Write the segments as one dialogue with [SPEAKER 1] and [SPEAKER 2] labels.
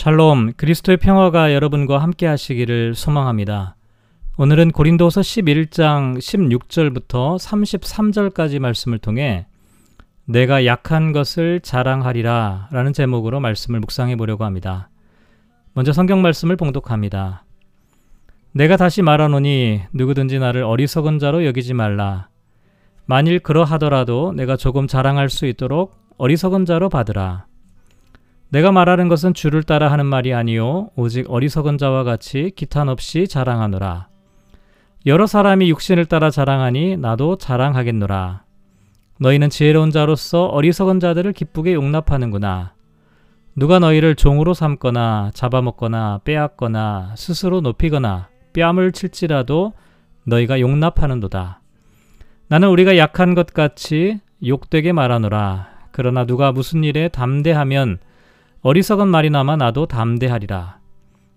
[SPEAKER 1] 샬롬, 그리스도의 평화가 여러분과 함께 하시기를 소망합니다. 오늘은 고린도서 11장 16절부터 33절까지 말씀을 통해 내가 약한 것을 자랑하리라 라는 제목으로 말씀을 묵상해 보려고 합니다. 먼저 성경 말씀을 봉독합니다. 내가 다시 말하노니 누구든지 나를 어리석은 자로 여기지 말라. 만일 그러하더라도 내가 조금 자랑할 수 있도록 어리석은 자로 받으라. 내가 말하는 것은 주를 따라 하는 말이 아니요 오직 어리석은 자와 같이 기탄 없이 자랑하노라. 여러 사람이 육신을 따라 자랑하니 나도 자랑하겠노라. 너희는 지혜로운 자로서 어리석은 자들을 기쁘게 용납하는구나. 누가 너희를 종으로 삼거나 잡아먹거나 빼앗거나 스스로 높이거나 뺨을 칠지라도 너희가 용납하는도다. 나는 우리가 약한 것 같이 욕되게 말하노라. 그러나 누가 무슨 일에 담대하면 어리석은 말이나마 나도 담대하리라.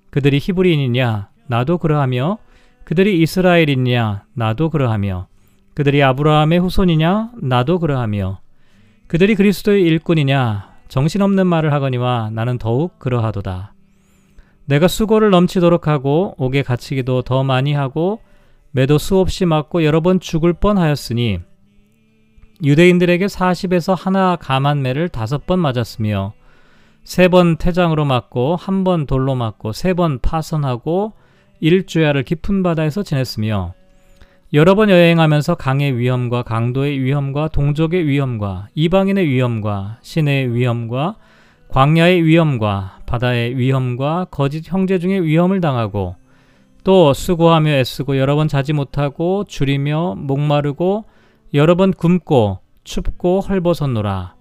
[SPEAKER 1] 그들이 히브리인이냐 나도 그러하며 그들이 이스라엘이냐 나도 그러하며 그들이 아브라함의 후손이냐 나도 그러하며 그들이 그리스도의 일꾼이냐 정신없는 말을 하거니와 나는 더욱 그러하도다. 내가 수고를 넘치도록 하고 옥에 갇히기도 더 많이 하고 매도 수없이 맞고 여러 번 죽을 뻔하였으니 유대인들에게 40에서 하나 감한 매를 다섯 번 맞았으며 세 번 태장으로 맞고 한 번 돌로 맞고 세 번 파선하고 일주야를 깊은 바다에서 지냈으며 여러 번 여행하면서 강의 위험과 강도의 위험과 동족의 위험과 이방인의 위험과 신의 위험과 광야의 위험과 바다의 위험과 거짓 형제 중의 위험을 당하고 또 수고하며 애쓰고 여러 번 자지 못하고 줄이며 목마르고 여러 번 굶고 춥고 헐벗었노라.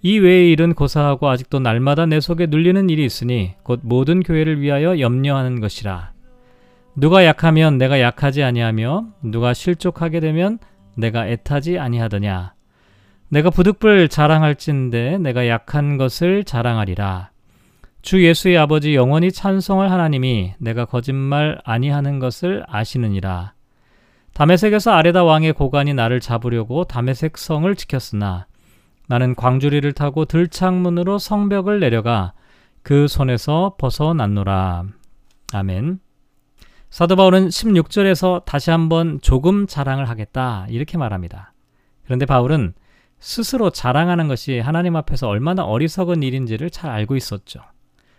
[SPEAKER 1] 이 외의 일은 고사하고 아직도 날마다 내 속에 눌리는 일이 있으니 곧 모든 교회를 위하여 염려하는 것이라. 누가 약하면 내가 약하지 아니하며 누가 실족하게 되면 내가 애타지 아니하더냐. 내가 부득불 자랑할진데 내가 약한 것을 자랑하리라. 주 예수의 아버지 영원히 찬송할 하나님이 내가 거짓말 아니하는 것을 아시느니라. 다메섹에서 아레다 왕의 고관이 나를 잡으려고 다메섹 성을 지켰으나 나는 광주리를 타고 들창문으로 성벽을 내려가 그 손에서 벗어났노라. 아멘. 사도 바울은 16절에서 다시 한번 조금 자랑을 하겠다 이렇게 말합니다. 그런데 바울은 스스로 자랑하는 것이 하나님 앞에서 얼마나 어리석은 일인지를 잘 알고 있었죠.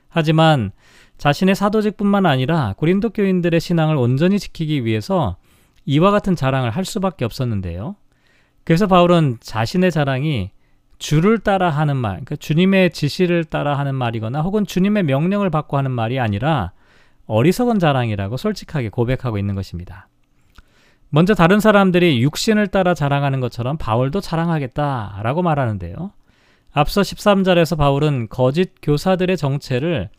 [SPEAKER 1] 하지만 자신의 사도직뿐만 아니라 고린도 교인들의 신앙을 온전히 지키기 위해서 이와 같은 자랑을 할 수밖에 없었는데요. 그래서 바울은 자신의 자랑이 주를 따라 하는 말, 그러니까 주님의 지시를 따라 하는 말이거나 혹은 주님의 명령을 받고 하는 말이 아니라 어리석은 자랑이라고 솔직하게 고백하고 있는 것입니다. 먼저 다른 사람들이 육신을 따라 자랑하는 것처럼 바울도 자랑하겠다라고 말하는데요. 앞서 13절에서 바울은 거짓 교사들의 정체를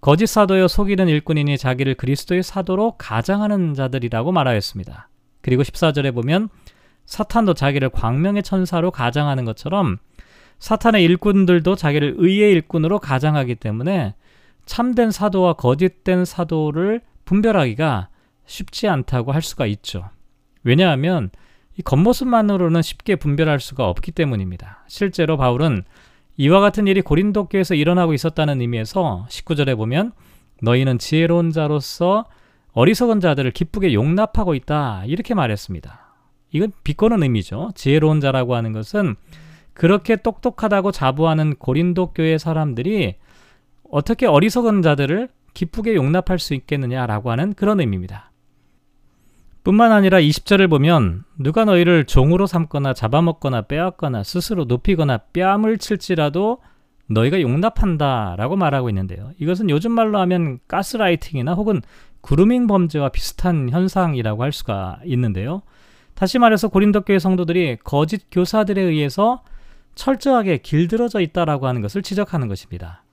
[SPEAKER 1] 거짓 사도여 속이는 일꾼이니 자기를 그리스도의 사도로 가장하는 자들이라고 말하였습니다. 그리고 14절에 보면 사탄도 자기를 광명의 천사로 가장하는 것처럼 사탄의 일꾼들도 자기를 의의 일꾼으로 가장하기 때문에 참된 사도와 거짓된 사도를 분별하기가 쉽지 않다고 할 수가 있죠. 왜냐하면 이 겉모습만으로는 쉽게 분별할 수가 없기 때문입니다. 실제로 바울은 이와 같은 일이 고린도 교에서 일어나고 있었다는 의미에서 19절에 보면 너희는 지혜로운 자로서 어리석은 자들을 기쁘게 용납하고 있다 이렇게 말했습니다. 이건 비꼬는 의미죠. 지혜로운 자라고 하는 것은 그렇게 똑똑하다고 자부하는 고린도 교회 사람들이 어떻게 어리석은 자들을 기쁘게 용납할 수 있겠느냐라고 하는 그런 의미입니다. 뿐만 아니라 20절을 보면 누가 너희를 종으로 삼거나 잡아먹거나 빼앗거나 스스로 높이거나 뺨을 칠지라도 너희가 용납한다라고 말하고 있는데요. 이것은 요즘 말로 하면 가스라이팅이나 혹은 그루밍 범죄와 비슷한 현상이라고 할 수가 있는데요. 다시 말해서 고린도 교회 성도들이 거짓 교사들에 의해서 철저하게 길들어져 있다라고 하는 것을 지적하는 것입니다.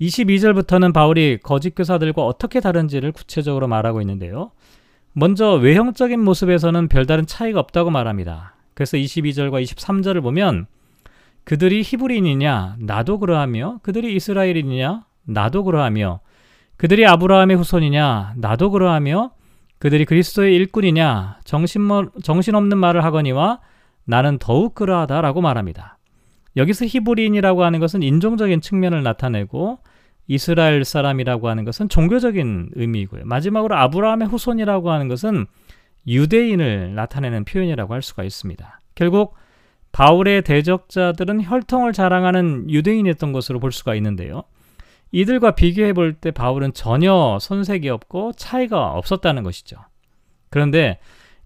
[SPEAKER 1] 22절부터는 바울이 거짓 교사들과 어떻게 다른지를 구체적으로 말하고 있는데요. 먼저 외형적인 모습에서는 별다른 차이가 없다고 말합니다. 그래서 22절과 23절을 보면 그들이 히브리인이냐 나도 그러하며 그들이 이스라엘이냐 나도 그러하며 그들이 아브라함의 후손이냐 나도 그러하며 그들이 그리스도의 일꾼이냐 정신 정신 없는 말을 하거니와 나는 더욱 그러하다라고 말합니다. 여기서 히브리인이라고 하는 것은 인종적인 측면을 나타내고 이스라엘 사람이라고 하는 것은 종교적인 의미이고요. 마지막으로 아브라함의 후손이라고 하는 것은 유대인을 나타내는 표현이라고 할 수가 있습니다. 결국 바울의 대적자들은 혈통을 자랑하는 유대인이었던 것으로 볼 수가 있는데요. 이들과 비교해 볼 때 바울은 전혀 손색이 없고 차이가 없었다는 것이죠. 그런데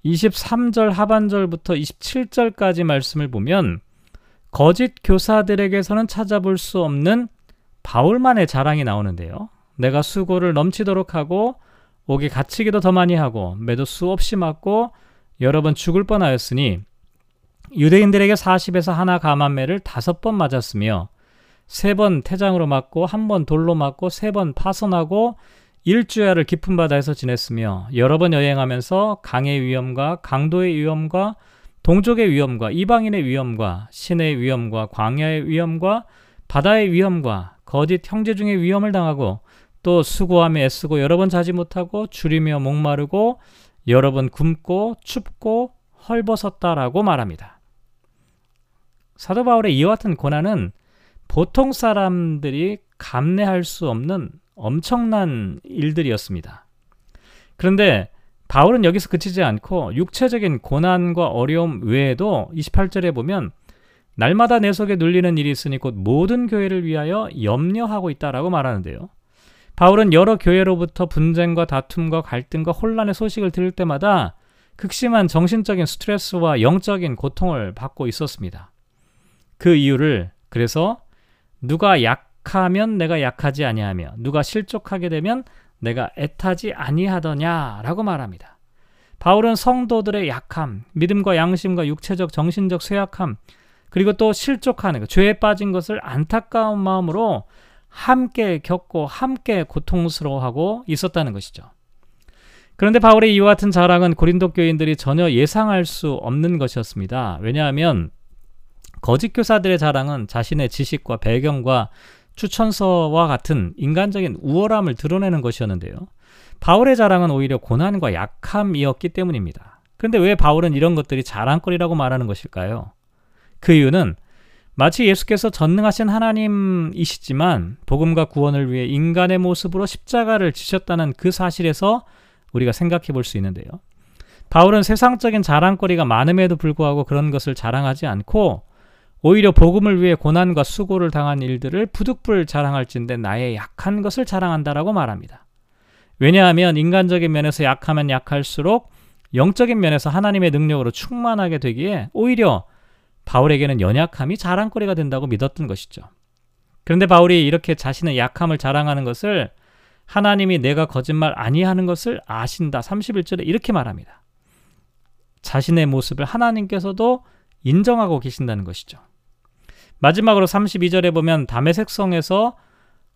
[SPEAKER 1] 23절 하반절부터 27절까지 말씀을 보면 거짓 교사들에게서는 찾아볼 수 없는 바울만의 자랑이 나오는데요. 내가 수고를 넘치도록 하고 옥에 갇히기도 더 많이 하고 매도 수없이 맞고 여러 번 죽을 뻔하였으니 유대인들에게 40에서 하나 감한매를 다섯 번 맞았으며 세 번 태장으로 맞고 한 번 돌로 맞고 세 번 파손하고 일주야를 깊은 바다에서 지냈으며 여러 번 여행하면서 강의 위험과 강도의 위험과 동족의 위험과 이방인의 위험과 신의 위험과 광야의 위험과 바다의 위험과 거짓 형제 중의 위험을 당하고 또 수고하며 애쓰고 여러 번 자지 못하고 줄이며 목마르고 여러 번 굶고 춥고 헐벗었다라고 말합니다. 사도 바울의 이와 같은 고난은 보통 사람들이 감내할 수 없는 엄청난 일들이었습니다. 그런데 바울은 여기서 그치지 않고 육체적인 고난과 어려움 외에도 28절에 보면 날마다 내 속에 눌리는 일이 있으니 곧 모든 교회를 위하여 염려하고 있다라고 말하는데요. 바울은 여러 교회로부터 분쟁과 다툼과 갈등과 혼란의 소식을 들을 때마다 극심한 정신적인 스트레스와 영적인 고통을 받고 있었습니다. 그 이유를 그래서 누가 약하면 내가 약하지 아니하며 누가 실족하게 되면 내가 애타지 아니하더냐라고 말합니다. 바울은 성도들의 약함, 믿음과 양심과 육체적 정신적 쇠약함, 그리고 또 실족하는 것, 죄에 빠진 것을 안타까운 마음으로 함께 겪고 함께 고통스러워하고 있었다는 것이죠. 그런데 바울의 이와 같은 자랑은 고린도 교인들이 전혀 예상할 수 없는 것이었습니다. 왜냐하면 거짓 교사들의 자랑은 자신의 지식과 배경과 추천서와 같은 인간적인 우월함을 드러내는 것이었는데요. 바울의 자랑은 오히려 고난과 약함이었기 때문입니다. 그런데 왜 바울은 이런 것들이 자랑거리라고 말하는 것일까요? 그 이유는 마치 예수께서 전능하신 하나님이시지만 복음과 구원을 위해 인간의 모습으로 십자가를 지셨다는 그 사실에서 우리가 생각해 볼 수 있는데요. 바울은 세상적인 자랑거리가 많음에도 불구하고 그런 것을 자랑하지 않고 오히려 복음을 위해 고난과 수고를 당한 일들을 부득불 자랑할진데 나의 약한 것을 자랑한다라고 말합니다. 왜냐하면 인간적인 면에서 약하면 약할수록 영적인 면에서 하나님의 능력으로 충만하게 되기에 오히려 바울에게는 연약함이 자랑거리가 된다고 믿었던 것이죠. 그런데 바울이 이렇게 자신의 약함을 자랑하는 것을 하나님이 내가 거짓말 아니하는 것을 아신다. 31절에 이렇게 말합니다. 자신의 모습을 하나님께서도 인정하고 계신다는 것이죠. 마지막으로 32절에 보면 담에색 성에서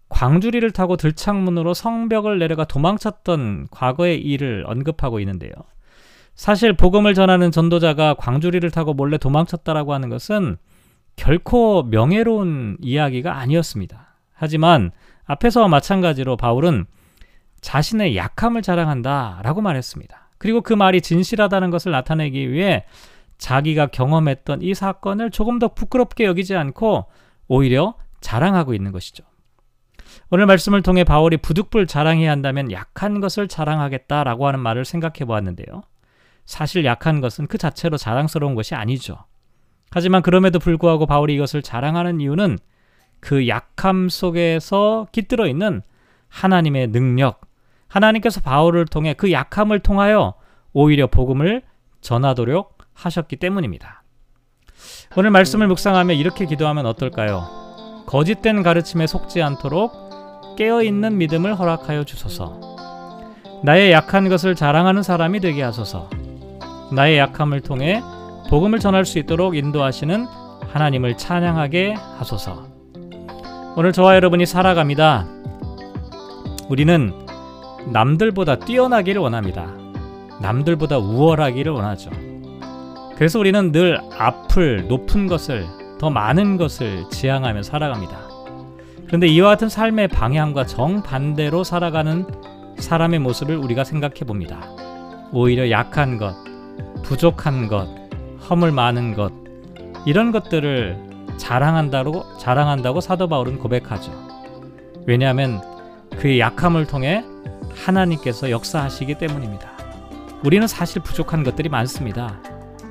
[SPEAKER 1] 광주리를 타고 들창문으로 성벽을 내려가 도망쳤던 과거의 일을 언급하고 있는데요. 사실 복음을 전하는 전도자가 광주리를 타고 몰래 도망쳤다라고 하는 것은 결코 명예로운 이야기가 아니었습니다. 하지만 앞에서와 마찬가지로 바울은 자신의 약함을 자랑한다라고 말했습니다. 그리고 그 말이 진실하다는 것을 나타내기 위해 자기가 경험했던 이 사건을 조금 더 부끄럽게 여기지 않고 오히려 자랑하고 있는 것이죠. 오늘 말씀을 통해 바울이 부득불 자랑해야 한다면 약한 것을 자랑하겠다라고 하는 말을 생각해 보았는데요. 사실 약한 것은 그 자체로 자랑스러운 것이 아니죠. 하지만 그럼에도 불구하고 바울이 이것을 자랑하는 이유는 그 약함 속에서 깃들어 있는 하나님의 능력, 하나님께서 바울을 통해 그 약함을 통하여 오히려 복음을 전하도록 하셨기 때문입니다. 오늘 말씀을 묵상하며 이렇게 기도하면 어떨까요? 거짓된 가르침에 속지 않도록 깨어있는 믿음을 허락하여 주소서. 나의 약한 것을 자랑하는 사람이 되게 하소서. 나의 약함을 통해 복음을 전할 수 있도록 인도하시는 하나님을 찬양하게 하소서. 오늘 저와 여러분이 살아갑니다. 우리는 남들보다 뛰어나기를 원합니다. 남들보다 우월하기를 원하죠. 그래서 우리는 늘 앞을 높은 것을 더 많은 것을 지향하며 살아갑니다. 그런데 이와 같은 삶의 방향과 정반대로 살아가는 사람의 모습을 우리가 생각해 봅니다. 오히려 약한 것, 부족한 것, 허물 많은 것 이런 것들을 자랑한다고 자랑한다고 사도 바울은 고백하죠. 왜냐하면 그의 약함을 통해 하나님께서 역사하시기 때문입니다. 우리는 사실 부족한 것들이 많습니다.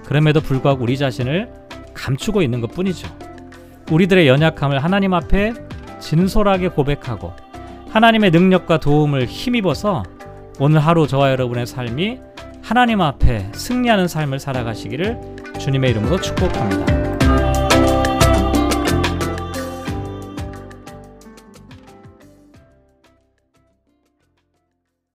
[SPEAKER 1] 그럼에도 불구하고 우리 자신을 감추고 있는 것 뿐이죠. 우리들의 연약함을 하나님 앞에 진솔하게 고백하고 하나님의 능력과 도움을 힘입어서 오늘 하루 저와 여러분의 삶이 하나님 앞에 승리하는 삶을 살아가시기를 주님의 이름으로 축복합니다.